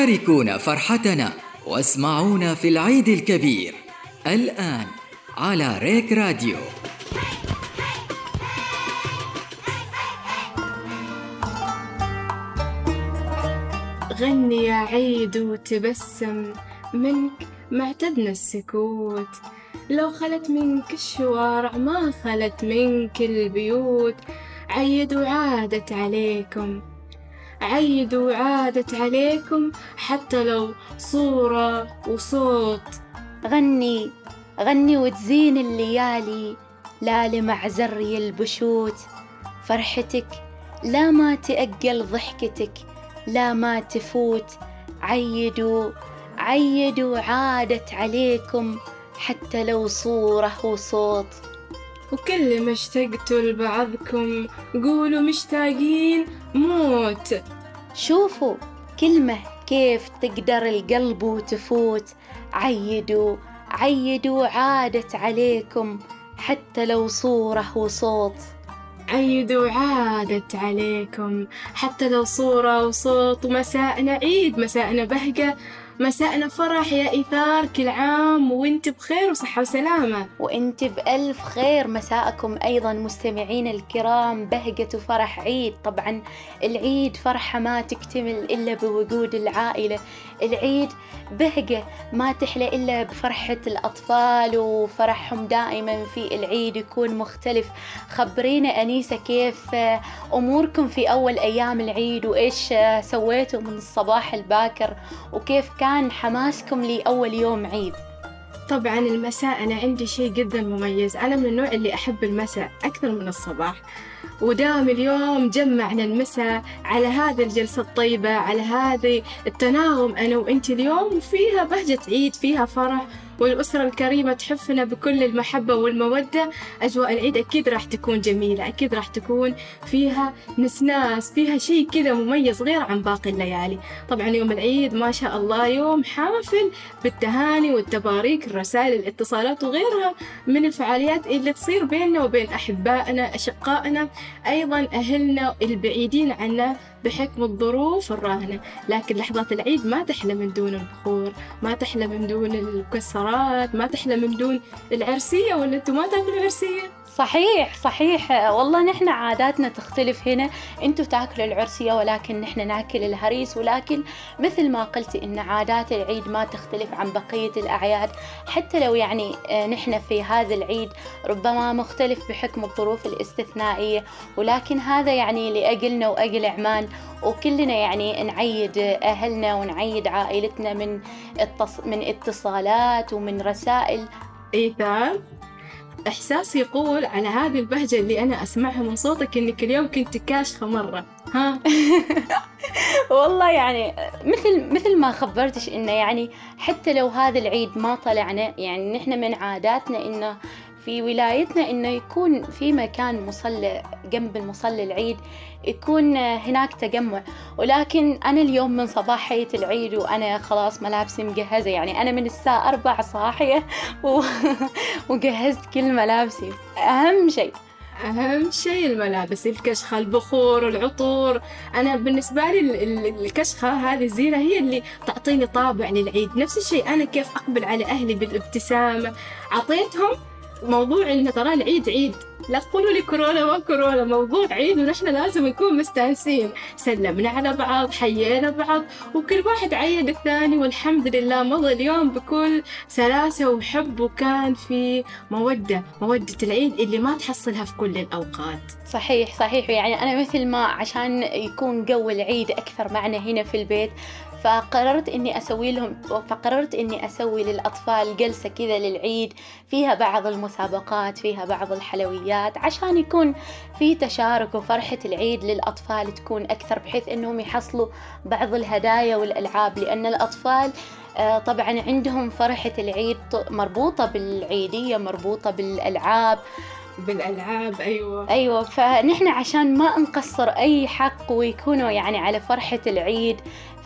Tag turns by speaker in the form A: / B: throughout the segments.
A: شاركونا فرحتنا واسمعونا في العيد الكبير. الآن على ريك راديو.
B: غني يا عيد وتبسم منك ما اعتدنا السكوت. لو خلت منك الشوارع ما خلت منك البيوت. عيد وعادت عليكم عيد وعادت عليكم حتى لو صورة وصوت.
C: غني غني وتزين الليالي لا لمع زري البشوت. فرحتك لا ما تأجل ضحكتك لا ما تفوت. عيدوا عيدوا عادت عليكم حتى لو صورة وصوت.
B: وكل ما اشتقتوا لبعضكم قولوا مشتاقين موت.
C: شوفوا كلمة كيف تقدر القلب وتفوت عيدوا عيدوا عادت عليكم حتى لو صورة وصوت.
B: عيد وعادت عليكم حتى لو صورة وصوت. ومساءنا عيد مساءنا بهجة. مساءنا فرح يا إيثار كل عام وإنت بخير وصحة وسلامة.
C: وإنت بألف خير. مساءكم أيضا مستمعين الكرام بهجة وفرح عيد. طبعا العيد فرحة ما تكتمل إلا بوجود العائلة. العيد بهجة ما تحلى إلا بفرحة الأطفال وفرحهم دائما في العيد يكون مختلف. خبرينا أنيسة كيف أموركم في أول أيام العيد وإيش سويتوا من الصباح الباكر وكيف كان حماسكم لأول يوم عيد؟
B: طبعا المساء أنا عندي شيء جدا مميز. أنا من النوع اللي أحب المساء أكثر من الصباح. ودام اليوم جمعنا المساء على هذه الجلسة الطيبة على هذه التناغم أنا وإنت اليوم وفيها بهجة عيد فيها فرح. والأسرة الكريمة تحفنا بكل المحبة والمودة. أجواء العيد أكيد راح تكون جميلة أكيد راح تكون فيها نسناس فيها شيء كذا مميز غير عن باقي الليالي. طبعا يوم العيد ما شاء الله يوم حافل بالتهاني والتباريك الرسائل الاتصالات وغيرها من الفعاليات اللي تصير بيننا وبين أحبائنا أشقائنا أيضا أهلنا البعيدين عنا. بحكم الظروف الراهنة لكن لحظات العيد ما تحلى من دون البخور ما تحلى من دون المكسرات ما تحلى من دون العرسية ولا أنتم ما تاكلوا عرسية؟
C: صحيح صحيح. والله نحن عاداتنا تختلف هنا. أنتوا تاكلوا العرسية ولكن نحن ناكل الهريس ولكن مثل ما قلتي إن عادات العيد ما تختلف عن بقية الأعياد. حتى لو يعني آه، نحن في هذا العيد ربما مختلف بحكم الظروف الاستثنائية. ولكن هذا يعني لأجلنا وأجل عمان وكلنا يعني نعيد أهلنا ونعيد عائلتنا من. من اتصالات ومن رسائل.
B: إيثار إحساس يقول على هذه البهجة اللي أنا أسمعها من صوتك إنك اليوم كنت كاشخة مرة. ها؟
C: والله يعني مثل مثل ما خبرتش إنه يعني حتى لو هذا العيد ما طلعنا يعني نحن من عاداتنا إنه في ولايتنا إنه يكون في مكان مصلى جنب المصلى العيد. يكون هناك تجمع. ولكن أنا اليوم من صباحية العيد وأنا خلاص ملابسي مجهزة يعني أنا من الساعة أربع صاحية و... وجهزت كل ملابسي. أهم شيء.
B: أهم شيء الملابس الكشخة البخور العطور. أنا بالنسبة لي ال- ال- الكشخة هذه الزينة هي اللي تعطيني طابع للعيد. نفس الشيء أنا كيف أقبل على أهلي بالابتسامة. عطيتهم موضوع إن ترى العيد عيد. لا تقولوا لي كورونا ما كورونا. موضوع عيد ونحن لازم نكون مستانسين. سلمنا على بعض حيينا بعض وكل واحد عيد الثاني والحمد لله مضى اليوم بكل سلاسة وحب وكان في مودة مودة العيد اللي ما تحصلها في كل الأوقات.
C: صحيح صحيح. يعني أنا مثل ما عشان يكون جو العيد أكثر معنا هنا في البيت فقررت إني أسوي لهم فقررت إني أسوي للأطفال جلسة كذا للعيد فيها بعض المسابقات فيها بعض الحلويات عشان يكون في تشارك وفرحة العيد للأطفال تكون أكثر بحيث إنهم يحصلوا بعض الهدايا والألعاب لأن الأطفال آه، طبعا عندهم فرحة العيد مربوطة بالعيدية مربوطة بالألعاب.
B: بالألعاب أيوة.
C: أيوة فنحن عشان ما نقصر أي حق ويكونوا يعني على فرحة العيد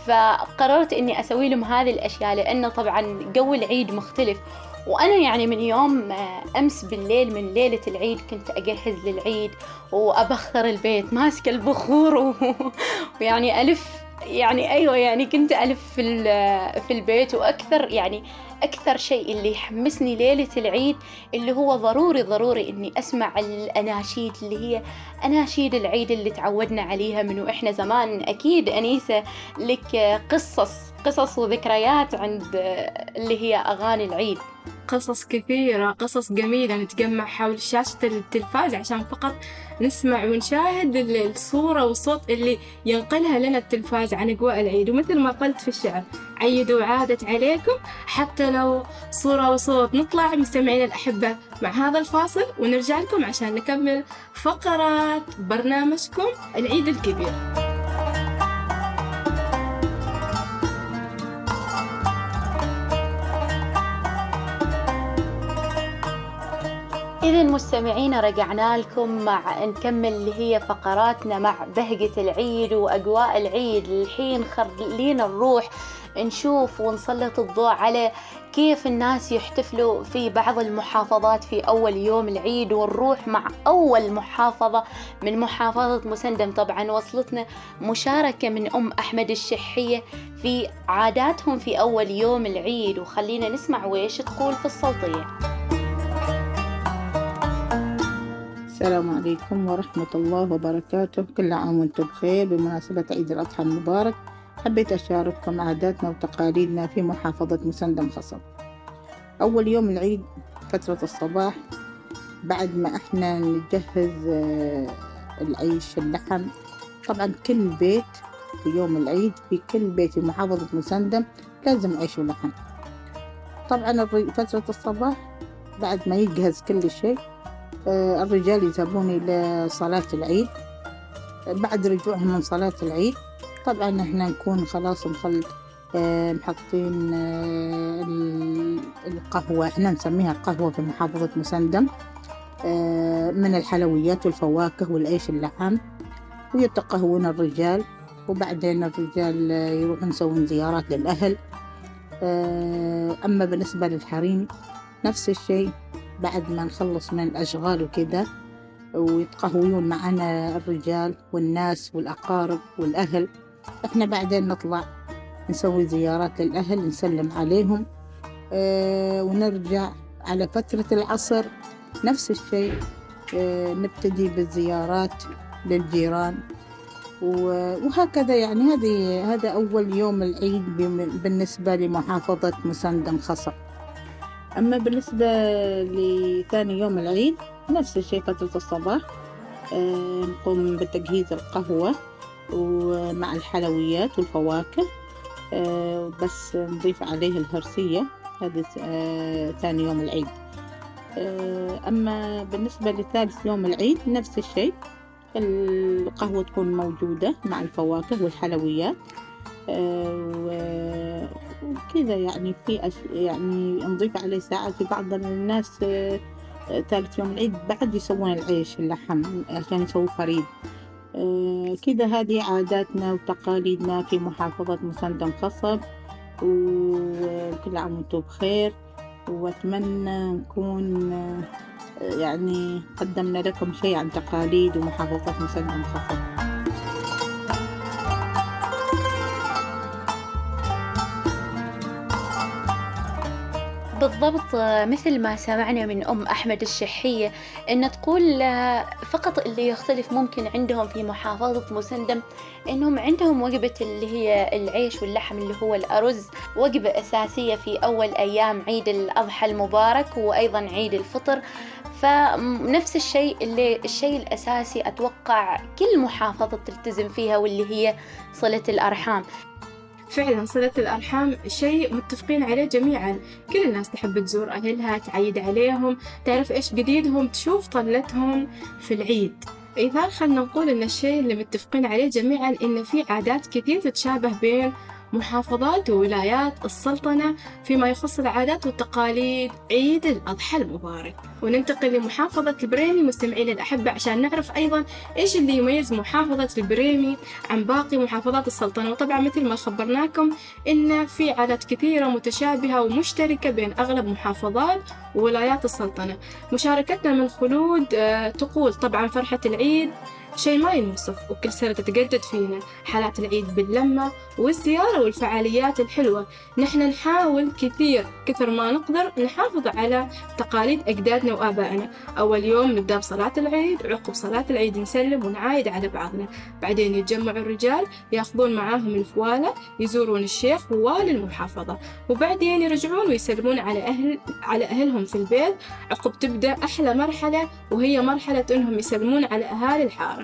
C: فقررت إني أسوي لهم هذه الأشياء لأنه طبعا جو العيد مختلف. وأنا يعني من يوم أمس بالليل من ليلة العيد كنت أجهز للعيد وأبخر البيت ماسكة البخور ويعني ألف يعني أيوة يعني كنت ألف في, في البيت. وأكثر يعني أكثر شيء اللي يحمسني ليلة العيد اللي هو ضروري ضروري إني أسمع الأناشيد اللي هي أناشيد العيد اللي تعودنا عليها من وإحنا زمان. أكيد أنيسة لك قصص قصص وذكريات عند اللي هي أغاني العيد.
B: قصص كثيرة قصص جميلة نتجمع حول شاشة التلفاز عشان فقط نسمع ونشاهد ال- الصورة والصوت اللي ينقلها لنا التلفاز عن أجواء العيد. ومثل ما قلت في الشعر عيدوا عادت عليكم حتى لو صورة وصوت نطلع مستمعين الأحبة مع هذا الفاصل ونرجع لكم عشان نكمل فقرات برنامجكم العيد الكبير.
C: إذا مستمعينا رجعنا لكم مع نكمل اللي هي فقراتنا مع بهجة العيد وأجواء العيد. الحين خلينا نروح نشوف ونسلط الضوء على كيف الناس يحتفلوا في بعض المحافظات في أول يوم العيد ونروح مع أول محافظة من محافظة مسندم. طبعا وصلتنا مشاركة من أم أحمد الشحية في عاداتهم في أول يوم العيد. وخلينا نسمع ويش تقول في الصوتية.
D: السلام عليكم ورحمة الله وبركاته. كل عام وأنتم بخير. بمناسبة عيد الأضحى المبارك حبيت أشارككم عاداتنا وتقاليدنا في محافظة مسندم خصب. أول يوم العيد فترة الصباح بعد ما إحنا نجهز آه، العيش اللحم. طبعا كل بيت في يوم العيد في كل بيت في محافظة مسندم لازم عيش ولحم. طبعا فترة الصباح بعد ما يجهز كل شيء آه، الرجال يذهبون إلى صلاة العيد. بعد رجوعهم من صلاة العيد طبعا إحنا نكون خلاص آه، محطين آه، ال- القهوة إحنا نسميها قهوة في محافظة مسندم آه، من الحلويات والفواكه والعيش اللحم ويتقهون الرجال وبعدين الرجال آه، يروحون يسوون زيارات للأهل آه، أما بالنسبة للحريم نفس الشيء بعد ما نخلص من الأشغال وكذا ويتقهوون معنا الرجال والناس والأقارب والأهل. إحنا بعدين نطلع نسوي زيارات للأهل نسلم عليهم آه ونرجع على فترة العصر. نفس الشيء آه نبتدي بالزيارات للجيران. وهكذا يعني هذه هذا أول يوم العيد بالنسبة لمحافظة مسندم خصر أما بالنسبة لثاني يوم العيد نفس الشيء فترة الصباح آه، نقوم بتجهيز القهوة. ومع الحلويات والفواكه. آه، بس نضيف عليه الهرسية. هذا آه، ثاني يوم العيد. آه، أما بالنسبة لثالث يوم العيد نفس الشيء. القهوة تكون موجودة مع الفواكه والحلويات. وكذا يعني في أش... يعني نضيف عليه ساعات. في بعض الناس ثالث يوم العيد بعد يسوون العيش اللحم عشان يسووا فريد آه، كذا هذه عاداتنا وتقاليدنا في محافظة مسندم خصب وكل عام وأنتم بخير. وأتمنى نكون آه، يعني قدمنا لكم شيء عن تقاليد ومحافظة مسندم خصب
C: بالضبط آه، مثل ما سمعنا من أم أحمد الشحية إن تقول آه، فقط اللي يختلف ممكن عندهم في محافظة مسندم إنهم عندهم وجبة اللي هي العيش واللحم اللي هو الأرز وجبة أساسية في أول أيام عيد الأضحى المبارك وأيضا عيد الفطر. فنفس الشيء اللي الشيء الأساسي أتوقع كل محافظة تلتزم فيها واللي هي صلة الأرحام.
B: فعلا صلة الأرحام شيء متفقين عليه جميعا. كل الناس تحب تزور أهلها تعيد عليهم تعرف إيش جديدهم تشوف طلتهم في العيد. إذا خلنا نقول إن الشيء اللي متفقين عليه جميعا إن في عادات كثير تتشابه بين محافظات وولايات السلطنة فيما يخص العادات والتقاليد. عيد الأضحى المبارك. وننتقل لمحافظة البريمي مستمعين الأحبة عشان نعرف أيضا إيش اللي يميز محافظة البريمي عن باقي محافظات السلطنة. وطبعا مثل ما خبرناكم إن في عادات كثيرة متشابهة ومشتركة بين أغلب محافظات وولايات السلطنة. مشاركتنا من خلود آه، تقول طبعا فرحة العيد شيء ما ينوصف وكل سنة تتجدد فينا حالات العيد باللمة والزيارة والفعاليات الحلوة. نحن نحاول كثير كثر ما نقدر نحافظ على تقاليد أجدادنا وآبائنا. أول يوم نبدأ بصلاة العيد عقب صلاة العيد نسلم ونعايد على بعضنا. بعدين يتجمعوا الرجال ياخذون معاهم الفوالة يزورون الشيخ ووالي المحافظة. وبعدين يرجعون ويسلمون على أهل على أهلهم في البيت. عقب تبدأ أحلى مرحلة وهي مرحلة إنهم يسلمون على أهالي الحارة.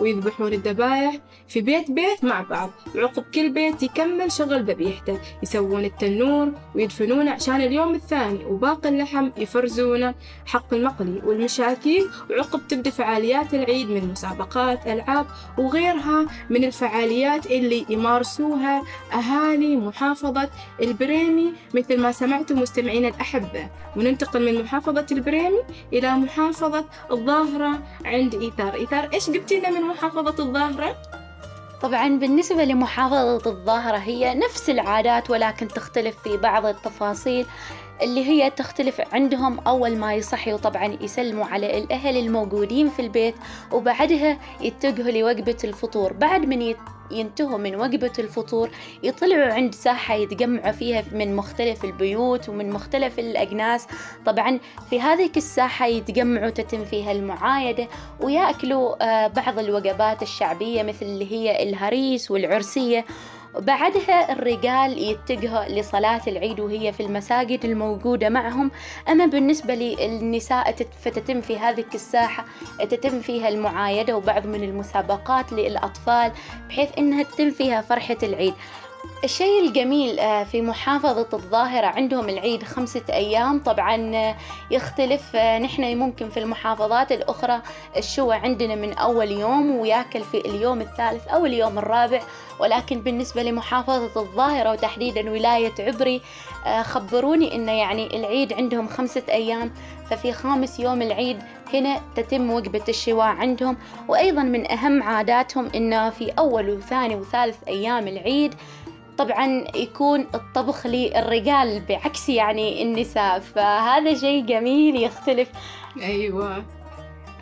B: ويذبحون الذبايح في بيت بيت مع بعض. وعقب كل بيت يكمل شغل ذبيحته. يسوون التنور ويدفنونه عشان اليوم الثاني وباقي اللحم يفرزونه. حق المقلي والمشاكيك وعقب تبدأ فعاليات العيد من مسابقات ألعاب وغيرها من الفعاليات اللي يمارسوها أهالي محافظة البريمي مثل ما سمعتم مستمعين الأحبة. وننتقل من محافظة البريمي إلى محافظة الظاهرة عند إيثار. إيثار إيش جبتي لنا من محافظة الظاهرة؟
C: طبعا بالنسبة لمحافظة الظاهرة هي نفس العادات ولكن تختلف في بعض التفاصيل اللي هي تختلف عندهم أول ما يصحوا طبعا يسلموا على الأهل الموجودين في البيت وبعدها يتجهوا لوجبة الفطور. بعد من يت- ينتهوا من وجبة الفطور يطلعوا عند ساحة يتجمعوا فيها من مختلف البيوت ومن مختلف الأجناس. طبعا في هذه الساحة يتجمعوا تتم فيها المعايدة ويأكلوا آه، بعض الوجبات الشعبية مثل اللي هي الهريس والعرسية. بعدها الرجال يتجهوا لصلاة العيد وهي في المساجد الموجودة معهم. أما بالنسبة للنساء تت- فتتم في هذه الساحة تتم فيها المعايدة وبعض من المسابقات للأطفال بحيث أنها تتم فيها فرحة العيد. الشيء الجميل آه، في محافظة الظاهرة عندهم العيد خمسة أيام. طبعا آه، يختلف آه، نحن ممكن في المحافظات الأخرى الشوى عندنا من أول يوم وياكل في اليوم الثالث أو اليوم الرابع. ولكن بالنسبة لمحافظة الظاهرة وتحديدا ولاية عبري خبروني إنه يعني العيد عندهم خمسة أيام. ففي خامس يوم العيد هنا تتم وجبة الشواء عندهم. وأيضا من أهم عاداتهم إنه في أول وثاني وثالث أيام العيد طبعا يكون الطبخ للرجال بعكس يعني النساء فهذا شيء جميل يختلف.
B: أيوة.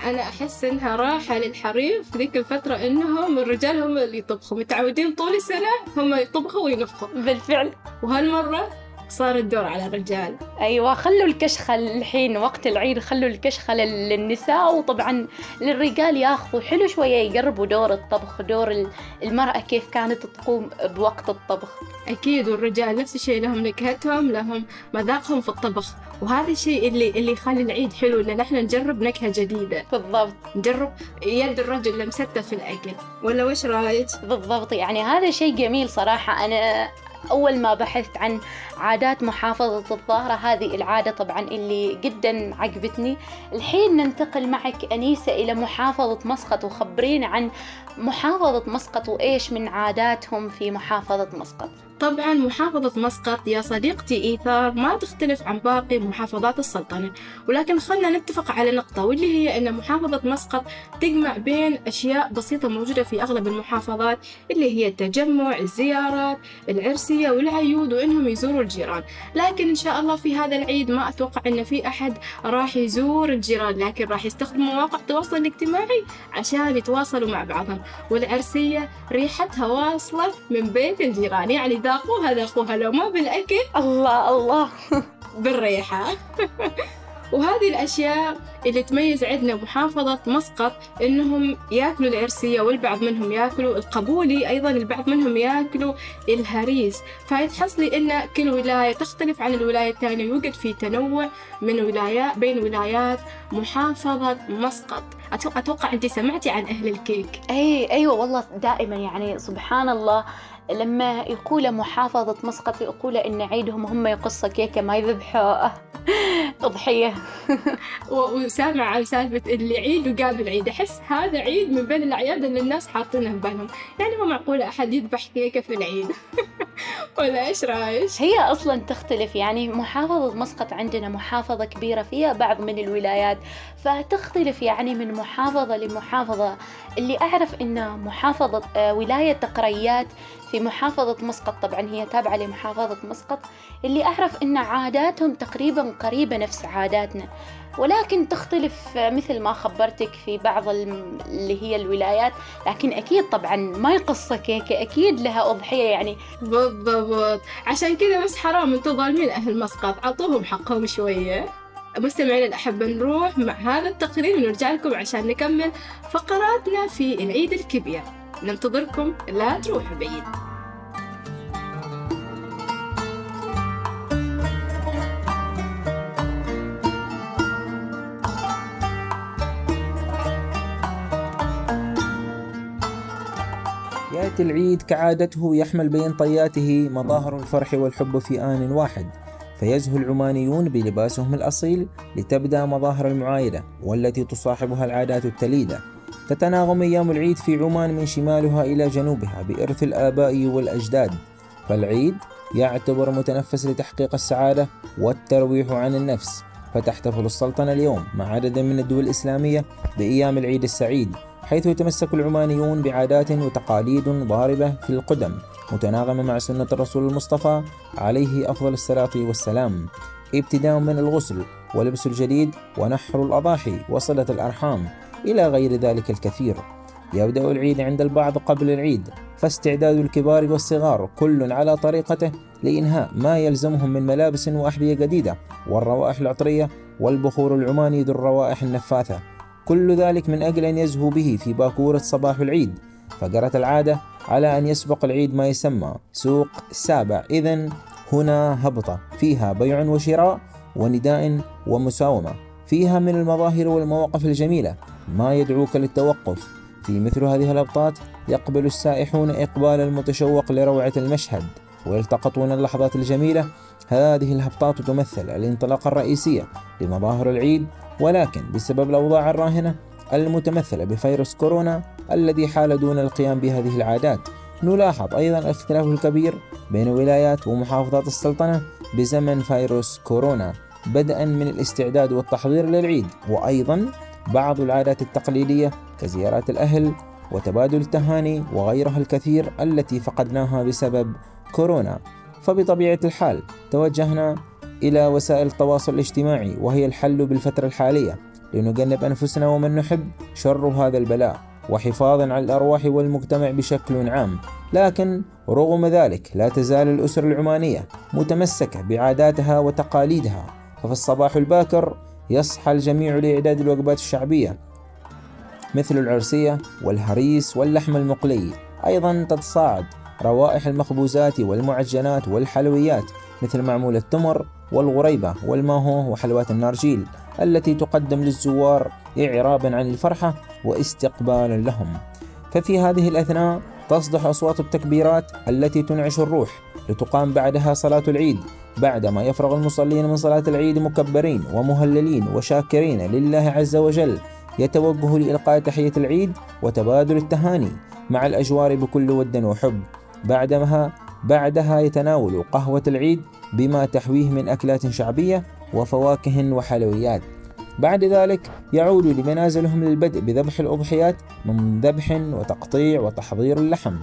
B: أنا أحس إنها راحة للحريم في ذيك الفترة إنهم الرجال هم اللي يطبخوا متعودين طول السنة هم يطبخوا وينفخوا.
C: بالفعل.
B: وهالمرة صار الدور على الرجال.
C: أيوه خلوا الكشخة الحين وقت العيد خلوا الكشخة لل- للنساء وطبعا للرجال ياخذوا. حلو شوية يقربوا دور الطبخ دور ال- المرأة كيف كانت تقوم بوقت الطبخ.
B: أكيد والرجال نفس الشيء لهم نكهتهم لهم مذاقهم في الطبخ. وهذا الشيء اللي اللي يخلي العيد حلو إن نحن نجرب نكهة جديدة.
C: بالضبط.
B: نجرب يد الرجل لمسته في الأكل. ولا وش رأيك؟
C: بالضبط يعني هذا شيء جميل صراحة. أنا أول ما بحثت عن عادات محافظة الظاهرة هذه العادة طبعا اللي جدا عجبتني. الحين ننتقل معك أنيسة إلى محافظة مسقط وخبرينا عن محافظة مسقط وإيش من عاداتهم في محافظة مسقط؟
B: طبعا محافظة مسقط يا صديقتي إيثار ما تختلف عن باقي محافظات السلطنة ولكن خلنا نتفق على نقطة واللي هي أن محافظة مسقط تجمع بين أشياء بسيطة موجودة في أغلب المحافظات اللي هي التجمع الزيارات العرسية والعيود وإنهم يزوروا الجيران. لكن إن شاء الله في هذا العيد ما أتوقع أن في أحد راح يزور الجيران لكن راح يستخدموا مواقع التواصل الاجتماعي عشان يتواصلوا مع بعضهم. والعرسية ريحتها واصلة من بيت الجيران. يعني ذاقوها ذاقوها لو ما بالأكل
C: الله الله.
B: بالريحة. وهذه الأشياء اللي تميز عندنا محافظة مسقط إنهم يأكلوا العرسية والبعض منهم يأكلوا القبولي أيضا البعض منهم يأكلوا الهريس. فيتحصلي إن كل ولاية تختلف عن الولاية الثانية يوجد في تنوع من ولايات بين ولايات محافظة مسقط. أتوقع, أتوقع أنت سمعتي عن أهل الكيك.
C: أي أيوه والله دائما يعني سبحان الله لما يقول محافظة مسقط يقول إن عيدهم هم يقصوا كيكة ما يذبحوا أضحية.
B: وسامع عن سالفة اللي عيد وقابل عيد أحس هذا عيد من بين الأعياد اللي الناس حاطينها في بالهم. يعني مو معقولة أحد يذبح كيكة في العيد. ولا إيش رأيك؟
C: هي أصلا تختلف يعني محافظة مسقط عندنا محافظة كبيرة فيها بعض من الولايات فتختلف يعني من محافظة لمحافظة اللي أعرف إن محافظة آه، ولاية تقريات في محافظة مسقط طبعا هي تابعة لمحافظة مسقط اللي أعرف إن عاداتهم تقريبا قريبة نفس عاداتنا ولكن تختلف مثل ما خبرتك في بعض اللي هي الولايات لكن أكيد طبعا ما يقص كيكة أكيد لها أضحية يعني.
B: بالضبط. عشان كذا بس حرام أنتوا ظالمين أهل مسقط. عطوهم حقهم شوية. مستمعينا الأحبة نروح مع هذا التقرير ونرجع لكم عشان نكمل فقراتنا في العيد الكبير. ننتظركم لا تروحوا بعيد.
E: العيد كعادته يحمل بين طياته مظاهر الفرح والحب في آن واحد. فيزهو العمانيون بلباسهم الأصيل لتبدأ مظاهر المعايدة والتي تصاحبها العادات التليدة. تتناغم أيام العيد في عمان من شمالها إلى جنوبها بإرث الآباء والأجداد. فالعيد يعتبر متنفس لتحقيق السعادة والترويح عن النفس فتحتفل السلطنة اليوم مع عدد من الدول الإسلامية بأيام العيد السعيد. حيث يتمسك العمانيون بعادات وتقاليد ضاربة في القدم متناغمة مع سنة الرسول المصطفى عليه أفضل الصلاة والسلام. ابتداء من الغسل ولبس الجديد ونحر الأضاحي وصلة الأرحام إلى غير ذلك الكثير. يبدأ العيد عند البعض قبل العيد فاستعداد الكبار والصغار كل على طريقته لإنهاء ما يلزمهم من ملابس وأحذية جديدة والروائح العطرية والبخور العماني ذو الروائح النفاثة. كل ذلك من أجل أن يزهو به في باكورة صباح العيد. فجرت العادة على أن يسبق العيد ما يسمى سوق السابع إذا هنا هبطة. فيها بيع وشراء ونداء ومساومة. فيها من المظاهر والمواقف الجميلة ما يدعوك للتوقف. في مثل هذه الهبطات يقبل السائحون إقبال المتشوق لروعة المشهد. ويلتقطون اللحظات الجميلة. هذه الهبطات تمثل الانطلاقة الرئيسية لمظاهر العيد ولكن بسبب الأوضاع الراهنة المتمثلة بفيروس كورونا الذي حال دون القيام بهذه العادات نلاحظ أيضا الاختلاف الكبير بين ولايات ومحافظات السلطنة بزمن فيروس كورونا بدءا من الاستعداد والتحضير للعيد وأيضا بعض العادات التقليدية كزيارات الأهل وتبادل التهاني وغيرها الكثير التي فقدناها بسبب كورونا. فبطبيعة الحال توجهنا إلى وسائل التواصل الاجتماعي وهي الحل بالفترة الحالية. لنجنب أنفسنا ومن نحب شر هذا البلاء وحفاظا على الأرواح والمجتمع بشكل عام. لكن رغم ذلك لا تزال الأسر العمانية متمسكة بعاداتها وتقاليدها. ففي الصباح الباكر يصحى الجميع لإعداد الوجبات الشعبية مثل العرسية والهريس واللحم المقلي. أيضا تتصاعد روائح المخبوزات والمعجنات والحلويات مثل معمول التمر والغريبة والماهو وحلوات النارجيل التي تقدم للزوار إعرابا عن الفرحة واستقبالا لهم. ففي هذه الأثناء تصدح أصوات التكبيرات التي تنعش الروح لتقام بعدها صلاة العيد بعدما يفرغ المصلين من صلاة العيد مكبرين ومهللين وشاكرين لله عز وجل يتوجه لإلقاء تحية العيد وتبادل التهاني مع الأجوار بكل ود وحب. بعدها بعدها يتناول قهوة العيد بما تحويه من أكلات شعبية وفواكه وحلويات. بعد ذلك يعود لمنازلهم للبدء بذبح الأضحيات من ذبح وتقطيع وتحضير اللحم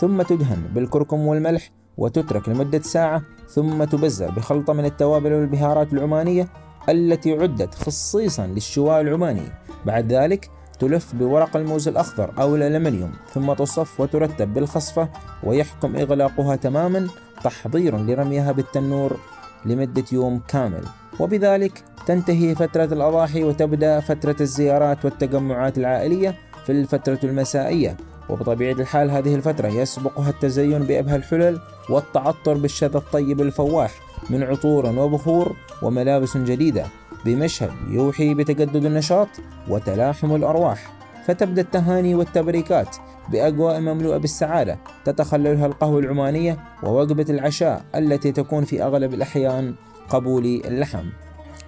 E: ثم تدهن بالكركم والملح وتترك لمدة ساعة ثم تبزر بخلطة من التوابل والبهارات العمانية التي عدت خصيصا للشواء العماني. بعد ذلك تلف بورق الموز الأخضر أو الألمنيوم ثم تصف وترتب بالخصفة ويحكم إغلاقها تماما تحضيرا لرميها بالتنور لمدة يوم كامل. وبذلك تنتهي فترة الأضاحي وتبدأ فترة الزيارات والتجمعات العائلية في الفترة المسائية. وبطبيعة الحال هذه الفترة يسبقها التزين بأبهى الحلل والتعطر بالشذا الطيب الفواح من عطور وبخور وملابس جديدة بمشهد يوحي بتجدد النشاط وتلاحم الأرواح. فتبدأ التهاني والتبريكات بأجواء مملوءة بالسعادة تتخللها القهوة العمانية ووجبة العشاء التي تكون في أغلب الأحيان قبول اللحم.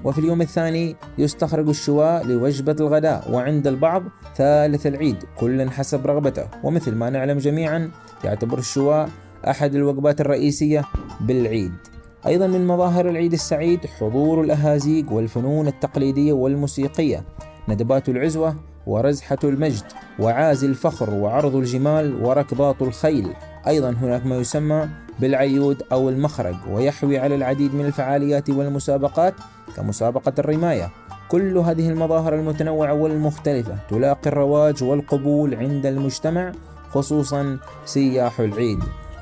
E: وفي اليوم الثاني يستخرج الشواء لوجبة الغداء وعند البعض ثالث العيد كل حسب رغبته. ومثل ما نعلم جميعا يعتبر الشواء أحد الوجبات الرئيسية بالعيد. أيضا من مظاهر العيد السعيد حضور الأهازيج والفنون التقليدية والموسيقية. ندبات العزوة ورزحة المجد وعازي الفخر وعرض الجمال وركضات الخيل. أيضا هناك ما يسمى بالعيود أو المخرج ويحوي على العديد من الفعاليات والمسابقات كمسابقة الرماية. كل هذه المظاهر المتنوعة والمختلفة تلاقي الرواج والقبول عند المجتمع خصوصا سياح العيد.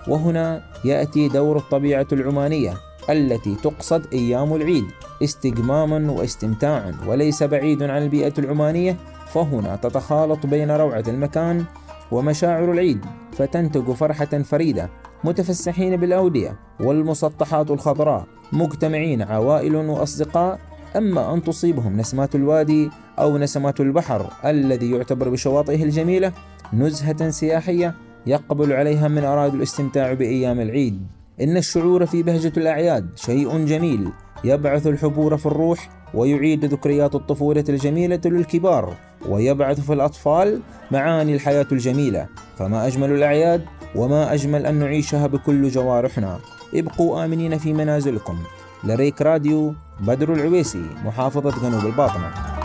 E: وهنا يأتي دور الطبيعة العمانية التي تقصد أيام العيد استجماما واستمتاعا وليس بعيد عن البيئة العمانية فهنا تتخالط بين روعة المكان ومشاعر العيد فتنتج فرحة فريدة متفسحين بالأودية والمسطحات الخضراء مجتمعين عوائل وأصدقاء. أما أن تصيبهم نسمات الوادي أو نسمات البحر الذي يعتبر بشواطئه الجميلة نزهة سياحية يقبل عليها من أراد الاستمتاع بأيام العيد. إن الشعور في بهجة الأعياد شيء جميل يبعث الحبور في الروح ويعيد ذكريات الطفولة الجميلة للكبار ويبعث في الأطفال معاني الحياة الجميلة. فما أجمل الأعياد وما أجمل أن نعيشها بكل جوارحنا. ابقوا آمنين في منازلكم. لريك راديو بدر العويسي محافظة جنوب الباطنة.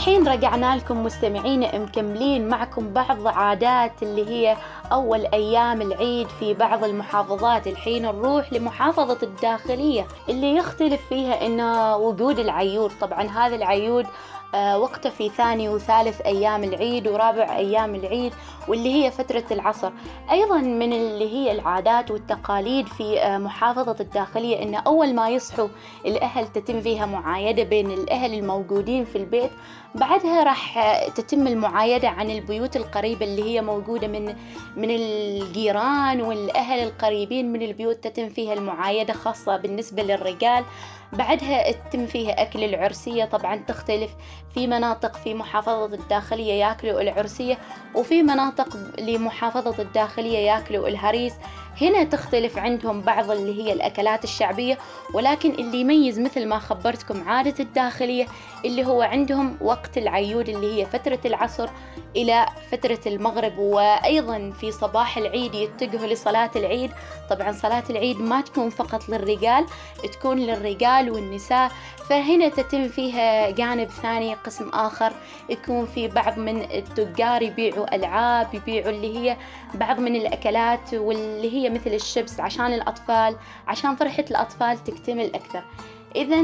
C: والحين رجعنا لكم مستمعين مكملين معكم بعض عادات اللي هي أول أيام العيد في بعض المحافظات. الحين نروح لمحافظة الداخلية اللي يختلف فيها إنه وجود العيود. طبعا هذا العيود آه، وقته في ثاني وثالث أيام العيد ورابع أيام العيد واللي هي فترة العصر. أيضا من اللي هي العادات والتقاليد في آه، محافظة الداخلية إن أول ما يصحوا الأهل تتم فيها معايدة بين الأهل الموجودين في البيت. بعدها راح تتم المعايدة عن البيوت القريبة اللي هي موجودة من من الجيران والأهل القريبين من البيوت تتم فيها المعايدة خاصة بالنسبة للرجال. بعدها تتم فيها أكل العرسية. طبعا تختلف في مناطق في محافظة الداخلية ياكلوا العرسية وفي مناطق لمحافظة الداخلية ياكلوا الهريس. هنا تختلف عندهم بعض اللي هي الأكلات الشعبية ولكن اللي يميز مثل ما خبرتكم عادة الداخلية اللي هو عندهم وقت العيود اللي هي فترة العصر إلى فترة المغرب وأيضا في صباح العيد يتجهوا لصلاة العيد. طبعا صلاة العيد ما تكون فقط للرجال تكون للرجال والنساء. فهنا تتم فيها جانب ثاني قسم آخر يكون في بعض من التجار يبيعوا ألعاب يبيعوا اللي هي بعض من الأكلات واللي هي مثل الشيبس عشان الأطفال عشان فرحة الأطفال تكتمل أكثر. إذا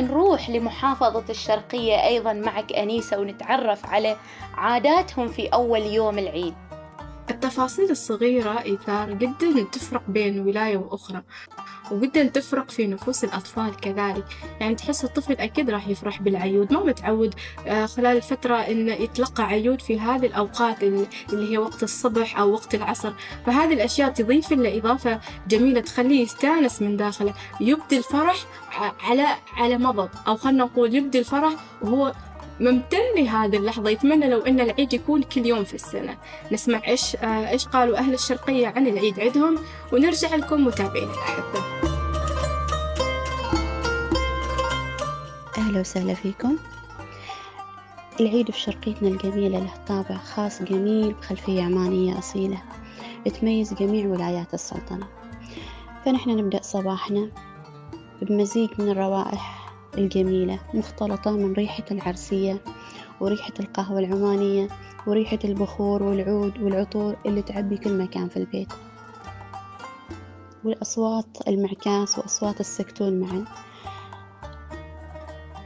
C: نروح لمحافظة الشرقية أيضا معك أنيسة ونتعرف على عاداتهم في أول يوم العيد.
B: التفاصيل الصغيرة إيثار جدا تفرق بين ولاية وأخرى وجدا تفرق في نفوس الأطفال كذلك. يعني تحس الطفل أكيد راح يفرح بالعيود. ما متعود آه، خلال الفترة إنه يتلقى عيود في هذه الأوقات اللي هي وقت الصبح أو وقت العصر. فهذه الأشياء تضيف له إضافة جميلة تخليه يستأنس من داخله. يبدي الفرح على على مضض أو خلنا نقول يبدي الفرح وهو ممتن لهذه اللحظة يتمنى لو أن العيد يكون كل يوم في السنة. نسمع إيش آه، إيش قالوا أهل الشرقية عن العيد عندهم ونرجع لكم متابعين الأحبة.
F: أهلا وسهلا فيكم. العيد في شرقيتنا الجميلة له طابع خاص جميل بخلفية عمانية أصيلة تميز جميع ولايات السلطنة. فنحن نبدأ صباحنا بمزيج من الروائح الجميلة مختلطة من ريحة العرسية وريحة القهوة العمانية وريحة البخور والعود والعطور اللي تعبي كل مكان في البيت. والأصوات المعكاس وأصوات السكتون معا.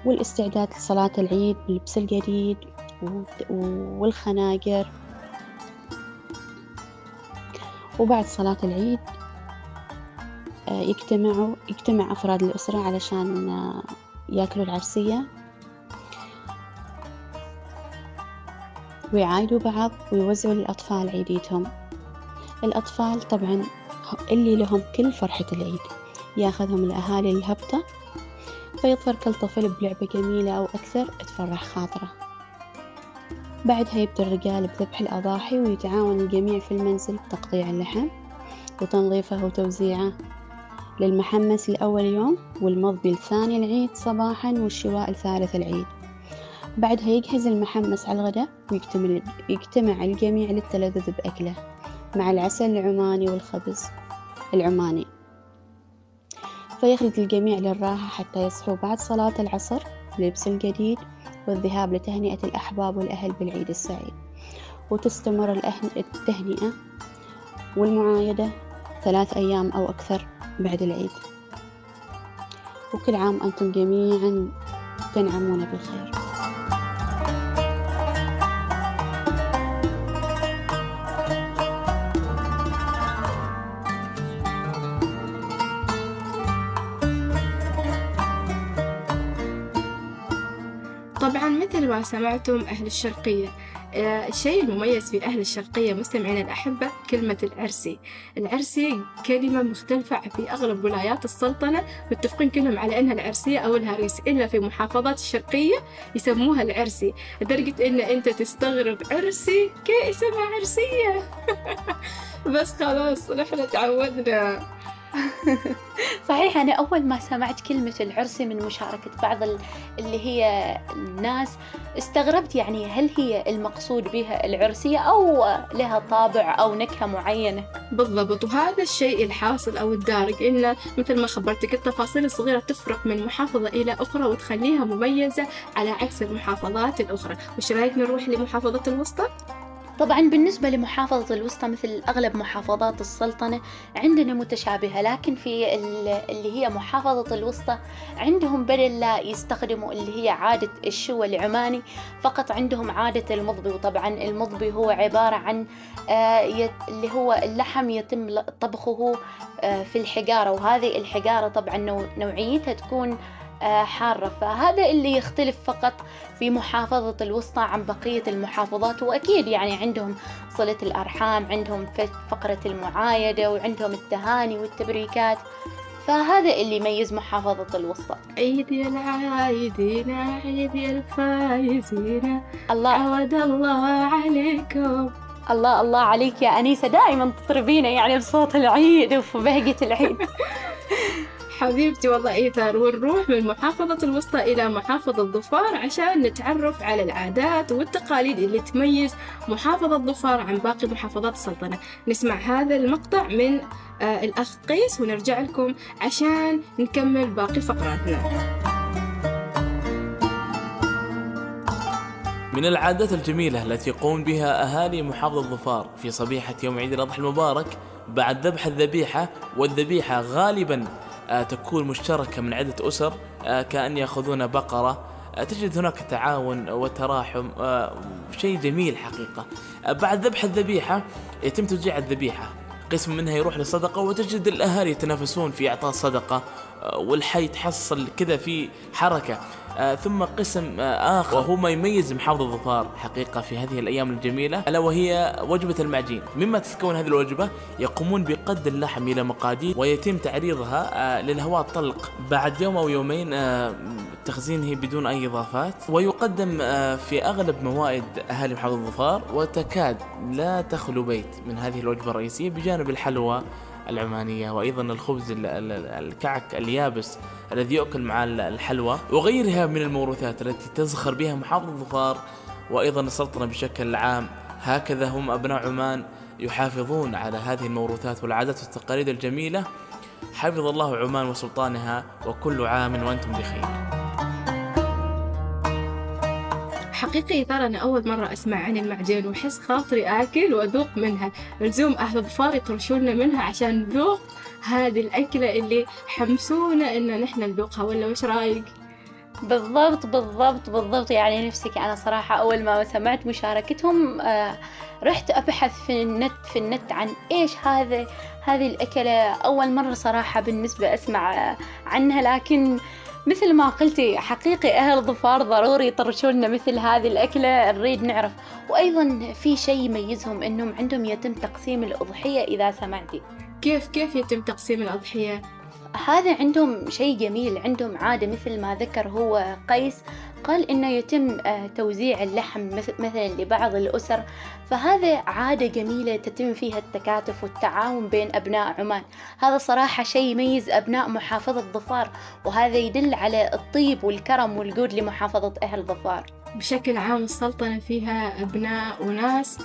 F: والاستعداد لصلاة العيد باللبس الجديد والخناجر. وبعد صلاة العيد آه، يجتمعوا يجتمع أفراد الأسرة علشان آه، ياكلوا العرسية ويعايدوا بعض ويوزعوا للأطفال عيديتهم. الأطفال طبعا اللي لهم كل فرحة العيد ياخذهم الأهالي الهبطة فيظفر كل طفل بلعبة جميلة أو أكثر تفرح خاطره. بعدها يبدأ الرجال بذبح الأضاحي ويتعاون الجميع في المنزل بتقطيع اللحم وتنظيفه وتوزيعه. للمحمس لأول يوم والمضبي لثاني العيد صباحا والشواء لثالث العيد. بعدها يجهز المحمس على الغداء ويجتمع يجتمع الجميع للتلذذ بأكله مع العسل العماني والخبز العماني. فيخلد الجميع للراحة حتى يصحوا بعد صلاة العصر لبس الجديد والذهاب لتهنئة الأحباب والأهل بالعيد السعيد. وتستمر التهنئة والمعايدة ثلاث أيام أو أكثر. بعد العيد. وكل عام أنتم جميعا تنعمون بالخير.
B: طبعا مثل ما سمعتم أهل الشرقية الشيء المميز في أهل الشرقية مستمعينا الأحبة كلمة العرسي. العرسي كلمة مختلفة في أغلب ولايات السلطنة متفقين كلهم على أنها العرسية أو الهريس إلا في محافظات الشرقية يسموها العرسي. لدرجة إن أنت تستغرب عرسي كيف اسمها عرسية. بس خلاص نحن تعودنا.
C: صحيح أنا أول ما سمعت كلمة العرسي من مشاركة بعض ال- اللي هي الناس استغربت يعني هل هي المقصود بها العرسية أو لها طابع أو نكهة معينة
B: بالضبط وهذا الشيء الحاصل أو الدارج إنه مثل ما خبرتك التفاصيل الصغيرة تفرق من محافظة إلى أخرى وتخليها مميزة على عكس المحافظات الأخرى وش رأيك نروح لمحافظة الوسطى؟
C: طبعا بالنسبة لمحافظة الوسطى مثل أغلب محافظات السلطنة عندنا متشابهة لكن في ال- اللي هي محافظة الوسطى عندهم بدل لا يستخدموا اللي هي عادة الشوى العماني فقط عندهم عادة المضبي. وطبعا المضبي هو عبارة عن آه، اللي هو اللحم يتم طبخه آه، في الحجارة. وهذه الحجارة طبعا نوع- نوعيتها تكون حارة. فهذا اللي يختلف فقط في محافظة الوسطى عن بقية المحافظات. وأكيد يعني عندهم صلة الأرحام عندهم فقرة المعايدة وعندهم التهاني والتبريكات. فهذا اللي يميز محافظة الوسطى.
B: عيد يا العايدين عيد يا الفايزين.
C: الله.
B: عود الله عليكم.
C: الله الله عليك يا أنيسة. دائما تطربينا يعني بصوت العيد وفي بهجة العيد.
B: حبيبتي والله إيثار ونروح من محافظة الوسطى إلى محافظة ظفار عشان نتعرف على العادات والتقاليد اللي تميز محافظة ظفار عن باقي محافظات السلطنة. نسمع هذا المقطع من آه الأخ قيس ونرجع لكم عشان نكمل باقي فقراتنا.
G: من العادات الجميلة التي يقوم بها أهالي محافظة ظفار في صبيحة يوم عيد الأضحى المبارك بعد ذبح الذبيحة والذبيحة غالبا تكون مشتركة من عدة أسر آه، كأن يأخذون بقرة. آه، تجد هناك تعاون وتراحم آه، شيء جميل حقيقة. آه، بعد ذبح الذبيحة يتم توزيع الذبيحة. قسم منها يروح للصدقة وتجد الأهالي يتنافسون في إعطاء الصدقة آه، والحي تحصل كذا في حركة. آه، ثم قسم آه، آخر وهو ما يميز محافظة ظفار حقيقة في هذه الأيام الجميلة ألا وهي وجبة المعجين. مما تتكون هذه الوجبة يقومون بقد اللحم إلى مقادير ويتم تعريضها آه، للهواء الطلق بعد يوم أو يومين آه، تخزينه بدون أي إضافات. ويقدم آه، في أغلب موائد أهالي محافظة ظفار وتكاد لا تخلو بيت من هذه الوجبة الرئيسية بجانب الحلوى العمانية وأيضا الخبز ال- ال- الكعك اليابس الذي يؤكل مع ال- الحلوى وغيرها من الموروثات التي تزخر بها محافظة ظفار وأيضا السلطنة بشكل عام هكذا هم أبناء عمان يحافظون على هذه الموروثات والعادات والتقاليد الجميلة. حفظ الله عمان وسلطانها وكل عام وأنتم بخير.
B: حقيقي ترى أنا أول مرة أسمع عن المعجين وأحس خاطري آكل وأذوق منها. لزوم أهل ظفار يطرشونا منها عشان نذوق هذه الأكلة اللي حمسونا إن نحن نذوقها ولا وش رأيك؟
C: بالضبط بالضبط بالضبط. يعني نفسك أنا صراحة أول ما سمعت مشاركتهم آه، رحت أبحث في النت في النت عن إيش هذا هذه الأكلة. أول مرة صراحة بالنسبة أسمع عنها لكن مثل ما قلتي حقيقي أهل ظفار ضروري يطرشوا لنا مثل هذه الأكلة نريد نعرف. وأيضا في شيء يميزهم إنهم عندهم يتم تقسيم الأضحية إذا سمعتي
B: كيف كيف يتم تقسيم الأضحية؟
C: هذا عندهم شيء جميل عندهم عادة مثل ما ذكر هو قيس. قال إنه يتم آه، توزيع اللحم مث- مثلا لبعض الأسر. فهذا عادة جميلة تتم فيها التكاتف والتعاون بين أبناء عمان. هذا صراحة شيء يميز أبناء محافظة ظفار وهذا يدل على الطيب والكرم والجود لمحافظة أهل ظفار.
B: بشكل عام السلطنة فيها أبناء وناس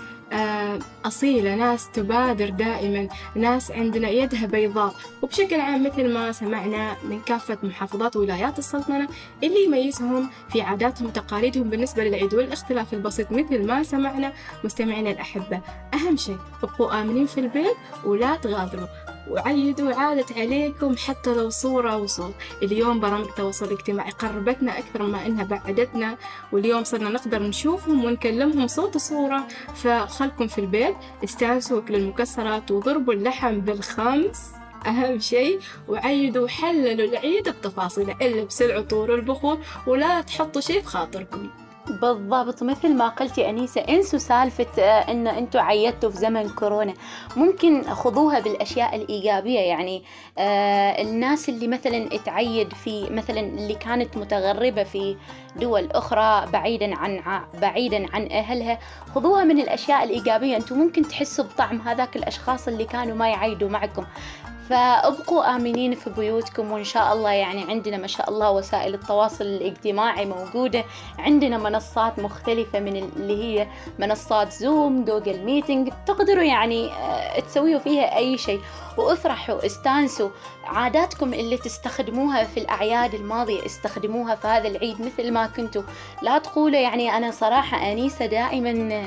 B: أصيلة ناس تبادر دائما ناس عندنا يدها بيضاء. وبشكل عام مثل ما سمعنا من كافة محافظات ولايات السلطنة اللي يميزهم في عاداتهم وتقاليدهم بالنسبة للعيد والاختلاف البسيط مثل ما سمعنا مستمعينا الأحبة. أهم شيء أبقوا آمنين في البيت ولا تغادروا. وعيدوا عادت عليكم حتى لو صورة وصوت اليوم برامج التواصل الاجتماعي قربتنا أكثر ما إنها بعدتنا واليوم صرنا نقدر نشوفهم ونكلمهم صوت وصورة. فخلكم في البيت استانسوا أكل المكسرات وضربوا اللحم بالخمس أهم شيء. وعيدوا حللوا العيد بتفاصيله إلا العطور والبخور ولا تحطوا شيء في خاطركم.
C: بالضبط. مثل ما قلتي أنيسة انسوا سالفة آه، إن أنتوا عيدتوا في زمن كورونا. ممكن خذوها بالأشياء الإيجابية يعني آه الناس اللي مثلا تعيد في مثلا اللي كانت متغربة في دول أخرى بعيدا عن بعيدا عن أهلها خذوها من الأشياء الإيجابية. أنتوا ممكن تحسوا بطعم هذاك الأشخاص اللي كانوا ما يعيدوا معكم. فابقوا آمنين في بيوتكم وإن شاء الله يعني عندنا ما شاء الله وسائل التواصل الاجتماعي موجودة. عندنا منصات مختلفة من اللي هي منصات Zoom Google Meeting تقدروا يعني آه، تسويوا فيها أي شيء. وافرحوا استانسوا. عاداتكم اللي تستخدموها في الأعياد الماضية استخدموها في هذا العيد مثل ما كنتوا. لا تقولوا يعني أنا صراحة أنيسة دائما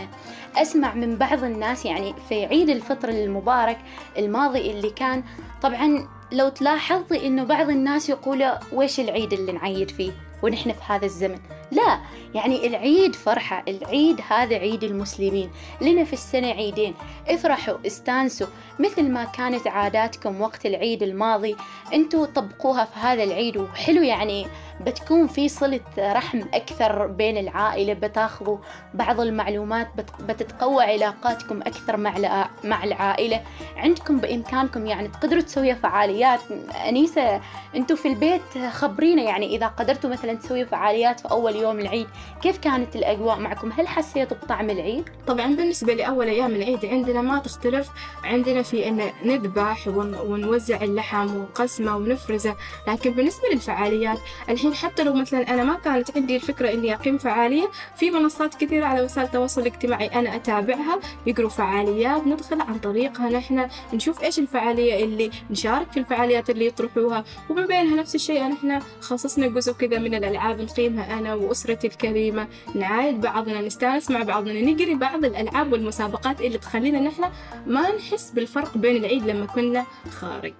C: أسمع من بعض الناس يعني في عيد الفطر المبارك الماضي اللي كان. طبعا لو تلاحظي إنه بعض الناس يقولوا ويش العيد اللي نعيد فيه؟ ونحن في هذا الزمن. لا يعني العيد فرحة العيد هذا عيد المسلمين. لنا في السنة عيدين. افرحوا استانسوا. مثل ما كانت عاداتكم وقت العيد الماضي أنتوا طبقوها في هذا العيد وحلو يعني بتكون في صلة رحم أكثر بين العائلة بتاخذوا بعض المعلومات بت- بتتقوى علاقاتكم أكثر مع مع العائلة. عندكم بإمكانكم يعني تقدروا تسويوا فعاليات. أنيسة أنتوا في البيت خبرينا يعني إذا قدرتوا مثلا تسويوا فعاليات في أول يوم العيد كيف كانت الأجواء معكم؟ هل حسيتوا بطعم العيد؟
B: طبعا بالنسبة لأول أيام العيد عندنا ما تختلف. عندنا في أن نذبح ون- ونوزع اللحم ونقسمه ونفرزة. لكن بالنسبة للفعاليات الحين حتى لو مثلا أنا ما كانت عندي الفكرة إني أقيم فعالية في منصات كثيرة على وسائل التواصل الاجتماعي أنا أتابعها يقروا فعاليات ندخل عن طريقها نحن نشوف إيش الفعالية اللي نشارك في الفعاليات اللي يطرحوها ومن بينها نفس الشيء نحن خصصنا جزء كذا من الألعاب نقيمها أنا وأسرتي الكريمة نعايد بعضنا نستانس مع بعضنا نجري بعض الألعاب والمسابقات اللي تخلينا نحن ما نحس بالفرق بين العيد لما كنا خارج.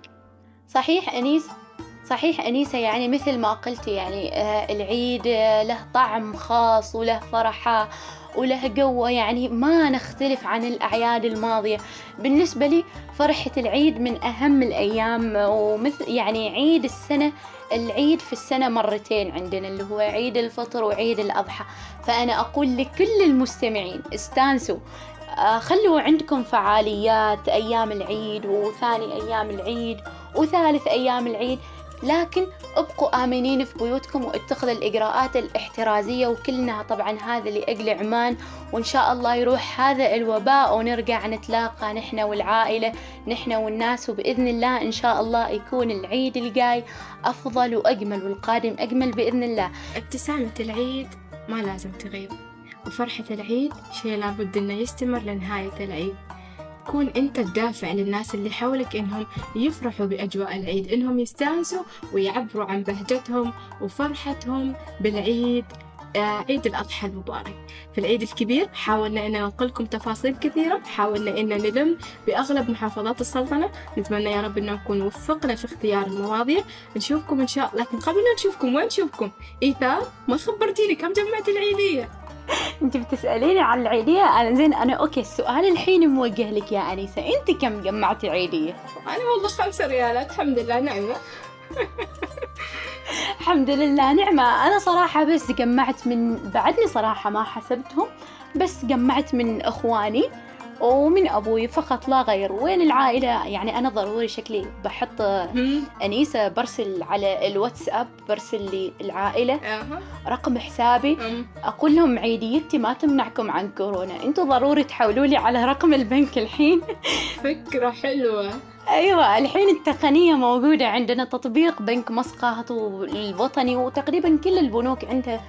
C: صحيح أنيس؟ صحيح أنيسة يعني مثل ما قلتي يعني آه، العيد آه، له طعم خاص وله فرحة وله قوة يعني ما نختلف عن الأعياد الماضية. بالنسبة لي فرحة العيد من أهم الأيام ومثل يعني عيد السنة العيد في السنة مرتين عندنا اللي هو عيد الفطر وعيد الأضحى. فأنا أقول لكل المستمعين استانسوا. آه، خلوا عندكم فعاليات أيام العيد وثاني أيام العيد وثالث أيام العيد. لكن ابقوا آمنين في بيوتكم واتخذوا الإجراءات الاحترازية وكلنا طبعا هذا لأجل عمان وإن شاء الله يروح هذا الوباء ونرجع نتلاقى نحن والعائلة نحن والناس وبإذن الله إن شاء الله يكون العيد الجاي أفضل وأجمل والقادم أجمل بإذن الله.
B: ابتسامة العيد ما لازم تغيب وفرحة العيد شيء لابد إنه يستمر لنهاية العيد. كون أنت الدافع للناس اللي حولك إنهم يفرحوا بأجواء العيد إنهم يستانسوا ويعبروا عن بهجتهم وفرحتهم بالعيد آه، عيد الأضحى المبارك. في العيد الكبير حاولنا أن ننقلكم تفاصيل كثيرة حاولنا أن نلم بأغلب محافظات السلطنة. نتمنى يا رب أن نكون وفقنا في اختيار المواضيع. نشوفكم إن شاء الله لكن قبل لا نشوفكم وين نشوفكم؟ إيثار ما خبرتيني كم جمعت العيدية؟
C: أنت بتسأليني عن العيدية أنا زين أنا أوكي السؤال الحين موجه لك يا أنيسة. أنت كم جمعتي عيدية؟
B: أنا والله خمسة ريالات الحمد لله نعمة.
C: الحمد لله نعمة. أنا صراحة بس جمعت من بعدني صراحة ما حسبتهم بس جمعت من إخواني. ومن أبوي فقط لا غير وين العائلة؟ يعني أنا ضروري شكلي بحط أنيسة برسل على الواتساب برسل للعائلة
B: أها.
C: رقم حسابي. أقول لهم عيديتي ما تمنعكم عن كورونا. أنتوا ضروري تحولوا لي على رقم البنك الحين.
B: فكرة حلوة.
C: أيوه الحين التقنية موجودة عندنا تطبيق بنك مسقط الوطني وتقريبا كل البنوك عندها.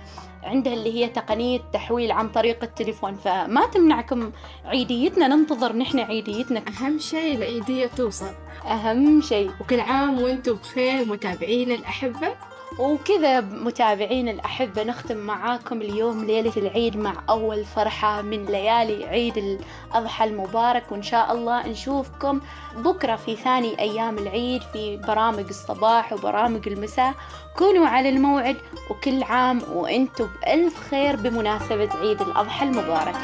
C: عندها اللي هي تقنية تحويل عن طريق التليفون فما تمنعكم عيديتنا ننتظر نحن عيديتنا.
B: أهم شيء العيدية توصل.
C: أهم شيء.
B: وكل عام وأنتم بخير متابعين الأحبة.
C: وكذا متابعين الأحبة نختم معاكم اليوم ليلة العيد مع أول فرحة من ليالي عيد الأضحى المبارك. وإن شاء الله نشوفكم بكرة في ثاني أيام العيد في برامج الصباح وبرامج المساء. كونوا على الموعد وكل عام وأنتم بألف خير بمناسبة عيد الأضحى المبارك.